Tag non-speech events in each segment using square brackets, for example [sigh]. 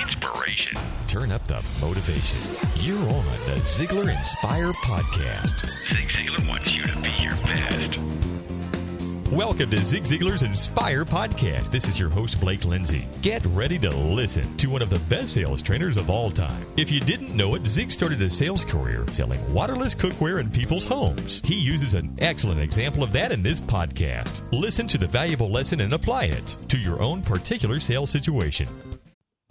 Inspiration. Turn up the motivation. You're on the Ziglar Inspire Podcast. Zig Ziglar wants you to be your best. Welcome to Zig Ziglar's Inspire Podcast. This is your host, Blake Lindsay. Get ready to listen to one of the best sales trainers of all time. If you didn't know it, Zig started a sales career selling waterless cookware in people's homes. He uses an excellent example of that in this podcast. Listen to the valuable lesson and apply it to your own particular sales situation.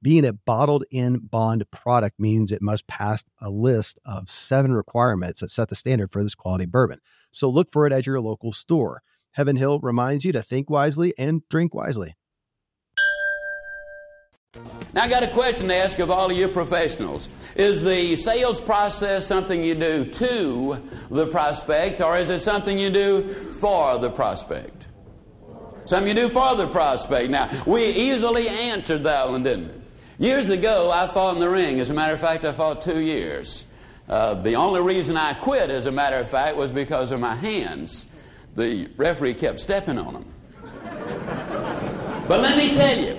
Being a bottled in bond product means it must pass a list of seven requirements that set the standard for this quality bourbon. So look for it at your local store. Heaven Hill reminds you to think wisely and drink wisely. Now, I got a question to ask of all of you professionals. Is the sales process something you do to the prospect, or is it something you do for the prospect? Something you do for the prospect. Now, we easily answered that one, didn't we? Years ago, I fought in the ring. As a matter of fact, I fought two years. Uh, the only reason I quit, as a matter of fact, was because of my hands. The referee kept stepping on them. but let me tell you,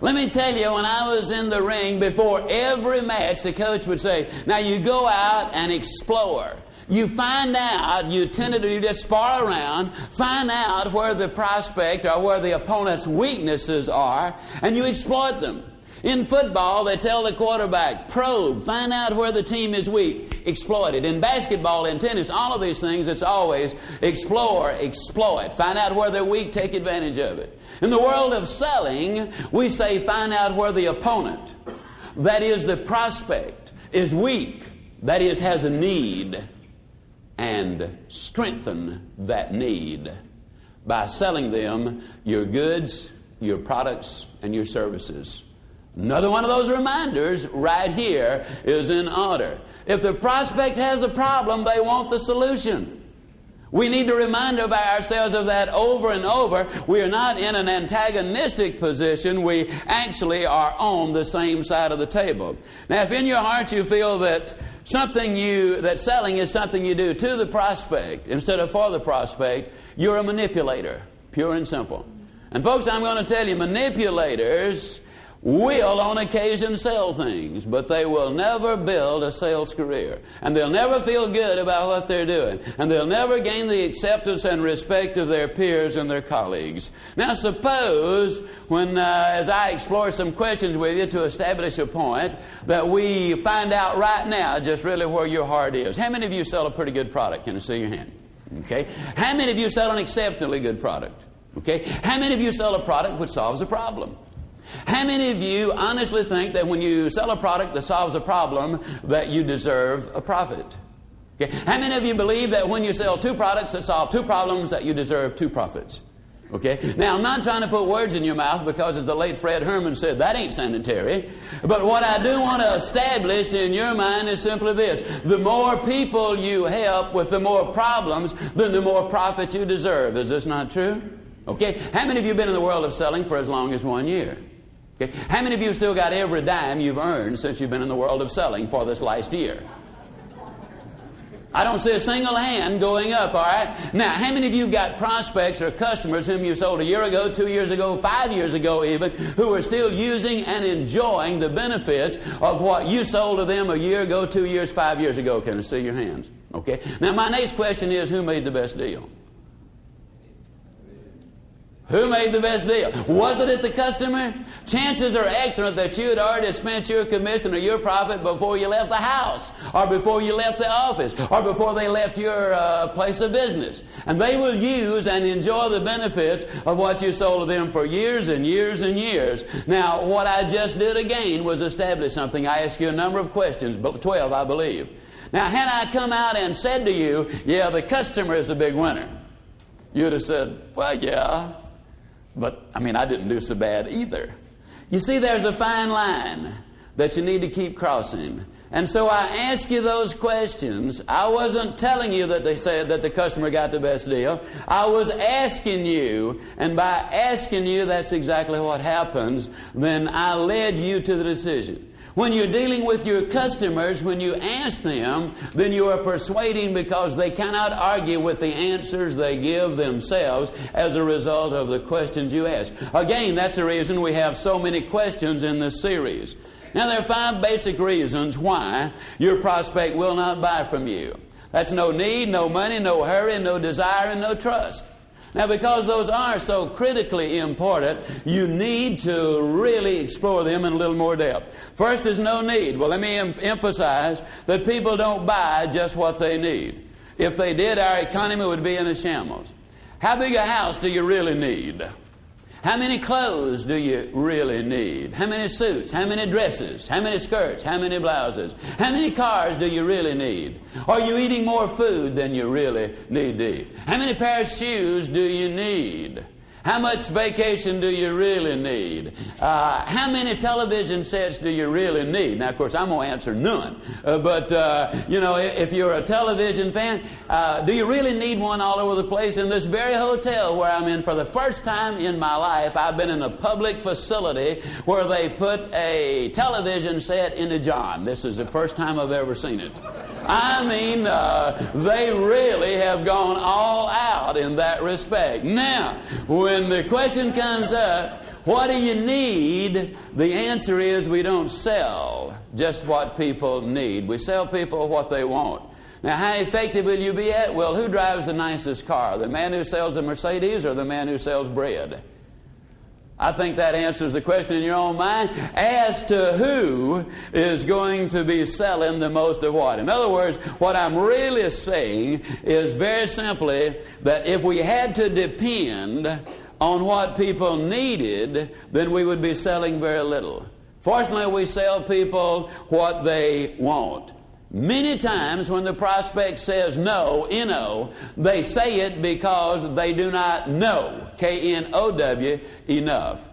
let me tell you, when I was in the ring before every match, the coach would say, Now you go out and explore. You find out, you tend to you just spar around, find out where the prospect or where the opponent's weaknesses are, and you exploit them. In football, they tell the quarterback, probe, find out where the team is weak, exploit it. In basketball, in tennis, all of these things, it's always explore, exploit. Find out where they're weak, take advantage of it. In the world of selling, we say find out where the opponent, that is the prospect, is weak, that is, has a need, and strengthen that need by selling them your goods, your products, and your services. Another one of those reminders right here is in order. If the prospect has a problem, they want the solution. We need to remind ourselves of that over and over. We are not in an antagonistic position. We actually are on the same side of the table. Now, if in your heart you feel that something you, that selling is something you do to the prospect instead of for the prospect, you're a manipulator, pure and simple. And folks, I'm going to tell you, manipulators will on occasion sell things, but they will never build a sales career. And they'll never feel good about what they're doing. And they'll never gain the acceptance and respect of their peers and their colleagues. Now, suppose when, uh, as I explore some questions with you to establish a point, that we find out right now just really where your heart is. How many of you sell a pretty good product? Can I see your hand? Okay. How many of you sell an exceptionally good product? Okay. How many of you sell a product which solves a problem? How many of you honestly think that when you sell a product that solves a problem, that you deserve a profit? Okay. How many of you believe that when you sell two products that solve two problems, that you deserve two profits? Okay? Now, I'm not trying to put words in your mouth because, as the late Fred Herman said, that ain't sanitary. But what I do want to establish in your mind is simply this the more people you help with the more problems, then the more profit you deserve. Is this not true? Okay? How many of you have been in the world of selling for as long as one year? Okay? How many of you still got every dime you've earned since you've been in the world of selling for this last year? I don't see a single hand going up, all right? Now, how many of you got prospects or customers whom you sold a year ago, two years ago, five years ago even, who are still using and enjoying the benefits of what you sold to them a year ago, two years, five years ago? Can I see your hands? Okay? Now, my next question is who made the best deal? Who made the best deal? Wasn't it the customer? Chances are excellent that you had already spent your commission or your profit before you left the house, or before you left the office, or before they left your uh, place of business. And they will use and enjoy the benefits of what you sold to them for years and years and years. Now, what I just did again was establish something. I asked you a number of questions, but 12, I believe. Now, had I come out and said to you, yeah, the customer is the big winner, you'd have said, well, yeah. But, I mean, I didn't do so bad either. You see, there's a fine line that you need to keep crossing. And so I ask you those questions. I wasn't telling you that they said that the customer got the best deal. I was asking you, and by asking you, that's exactly what happens. Then I led you to the decision. When you're dealing with your customers, when you ask them, then you are persuading because they cannot argue with the answers they give themselves as a result of the questions you ask. Again, that's the reason we have so many questions in this series. Now, there are five basic reasons why your prospect will not buy from you. That's no need, no money, no hurry, no desire, and no trust. Now, because those are so critically important, you need to really explore them in a little more depth. First is no need. Well, let me em- emphasize that people don't buy just what they need. If they did, our economy would be in a shambles. How big a house do you really need? How many clothes do you really need? How many suits? How many dresses? How many skirts? How many blouses? How many cars do you really need? Are you eating more food than you really need to eat? How many pairs of shoes do you need? How much vacation do you really need? Uh, how many television sets do you really need? Now, of course, I'm going to answer none. Uh, but, uh, you know, if you're a television fan, uh, do you really need one all over the place? In this very hotel where I'm in for the first time in my life, I've been in a public facility where they put a television set in a John. This is the first time I've ever seen it. I mean, uh, they really have gone all out in that respect. Now, when the question comes up, what do you need? The answer is we don't sell just what people need. We sell people what they want. Now, how effective will you be at? Well, who drives the nicest car? The man who sells a Mercedes or the man who sells bread? I think that answers the question in your own mind as to who is going to be selling the most of what. In other words, what I'm really saying is very simply that if we had to depend on what people needed, then we would be selling very little. Fortunately, we sell people what they want. Many times when the prospect says no, N-O, they say it because they do not know, K-N-O-W, enough.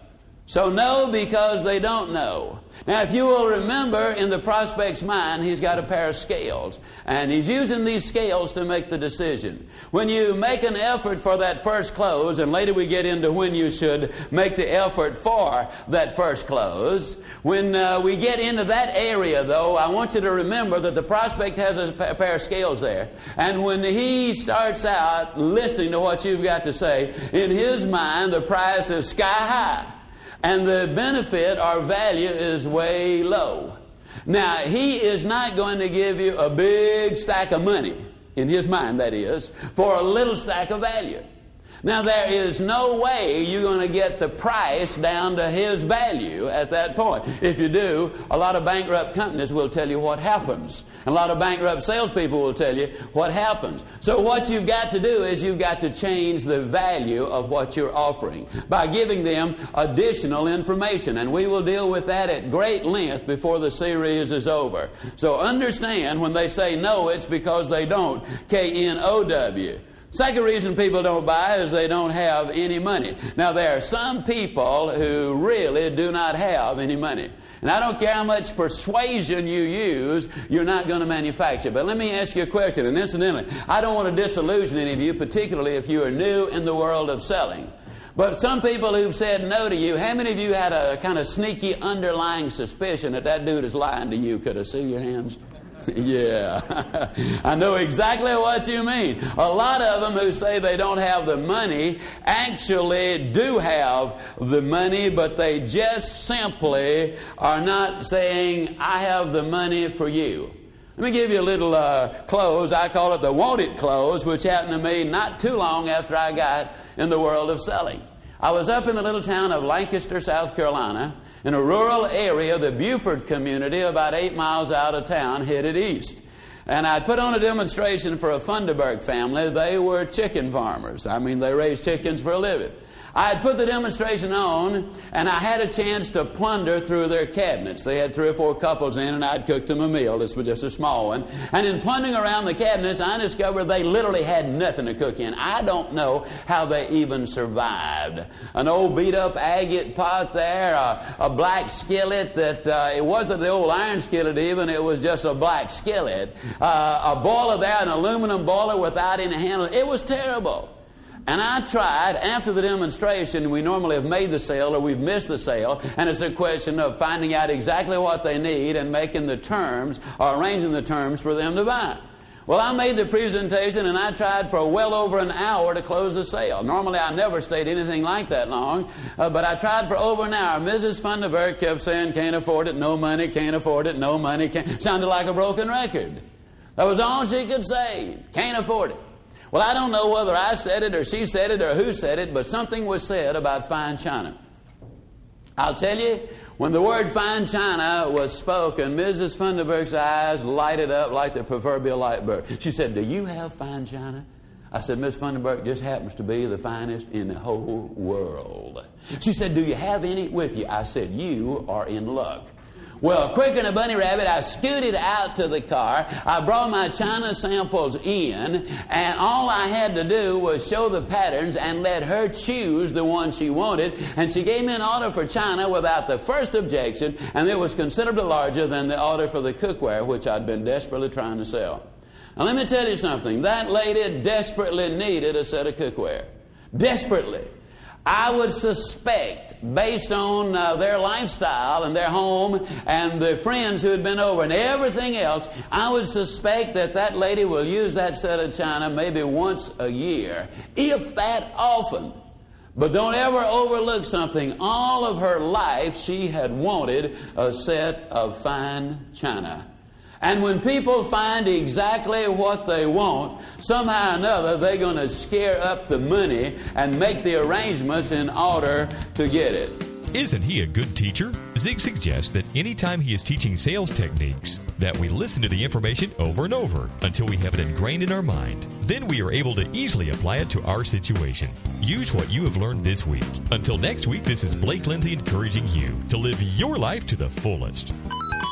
So no because they don't know. Now, if you will remember, in the prospect's mind, he's got a pair of scales, and he's using these scales to make the decision. When you make an effort for that first close, and later we get into when you should make the effort for that first close, when uh, we get into that area, though, I want you to remember that the prospect has a pair of scales there, and when he starts out listening to what you've got to say, in his mind, the price is sky high and the benefit or value is way low. Now, he is not going to give you a big stack of money, in his mind, that is, for a little stack of value. Now, there is no way you're going to get the price down to his value at that point. If you do, a lot of bankrupt companies will tell you what happens. A lot of bankrupt salespeople will tell you what happens. So, what you've got to do is you've got to change the value of what you're offering by giving them additional information. And we will deal with that at great length before the series is over. So, understand when they say no, it's because they don't. K N O W. Second reason people don't buy is they don't have any money. Now, there are some people who really do not have any money. And I don't care how much persuasion you use, you're not going to manufacture. But let me ask you a question. And incidentally, I don't want to disillusion any of you, particularly if you are new in the world of selling. But some people who've said no to you, how many of you had a kind of sneaky underlying suspicion that that dude is lying to you? Could I see your hands? [laughs] yeah, [laughs] I know exactly what you mean. A lot of them who say they don't have the money actually do have the money, but they just simply are not saying, I have the money for you. Let me give you a little uh, close. I call it the wanted close, which happened to me not too long after I got in the world of selling. I was up in the little town of Lancaster, South Carolina, in a rural area, the Buford community, about eight miles out of town, headed east. And I put on a demonstration for a Funderburk family. They were chicken farmers. I mean, they raised chickens for a living. I had put the demonstration on, and I had a chance to plunder through their cabinets. They had three or four couples in, and I'd cooked them a meal. This was just a small one. And in plundering around the cabinets, I discovered they literally had nothing to cook in. I don't know how they even survived. An old beat up agate pot there, a, a black skillet that uh, it wasn't the old iron skillet even, it was just a black skillet. Uh, a boiler there, an aluminum boiler without any handle. It was terrible. And I tried after the demonstration, we normally have made the sale or we've missed the sale, and it's a question of finding out exactly what they need and making the terms or arranging the terms for them to buy. Well, I made the presentation and I tried for well over an hour to close the sale. Normally, I never stayed anything like that long, uh, but I tried for over an hour. Mrs. Funderburk kept saying, Can't afford it, no money, can't afford it, no money. Can't. Sounded like a broken record. That was all she could say. Can't afford it. Well, I don't know whether I said it or she said it or who said it, but something was said about fine china. I'll tell you, when the word fine china was spoken, Mrs. Funderburk's eyes lighted up like the proverbial light bulb. She said, Do you have fine china? I said, Miss Funderburk just happens to be the finest in the whole world. She said, Do you have any with you? I said, You are in luck. Well, quicker than a bunny rabbit, I scooted out to the car. I brought my china samples in, and all I had to do was show the patterns and let her choose the one she wanted. And she gave me an order for china without the first objection, and it was considerably larger than the order for the cookware, which I'd been desperately trying to sell. Now, let me tell you something. That lady desperately needed a set of cookware. Desperately. I would suspect, based on uh, their lifestyle and their home and the friends who had been over and everything else, I would suspect that that lady will use that set of china maybe once a year, if that often. But don't ever overlook something. All of her life, she had wanted a set of fine china. And when people find exactly what they want, somehow or another they're going to scare up the money and make the arrangements in order to get it. Isn't he a good teacher? Zig suggests that anytime he is teaching sales techniques, that we listen to the information over and over until we have it ingrained in our mind. Then we are able to easily apply it to our situation. Use what you have learned this week. Until next week, this is Blake Lindsay encouraging you to live your life to the fullest.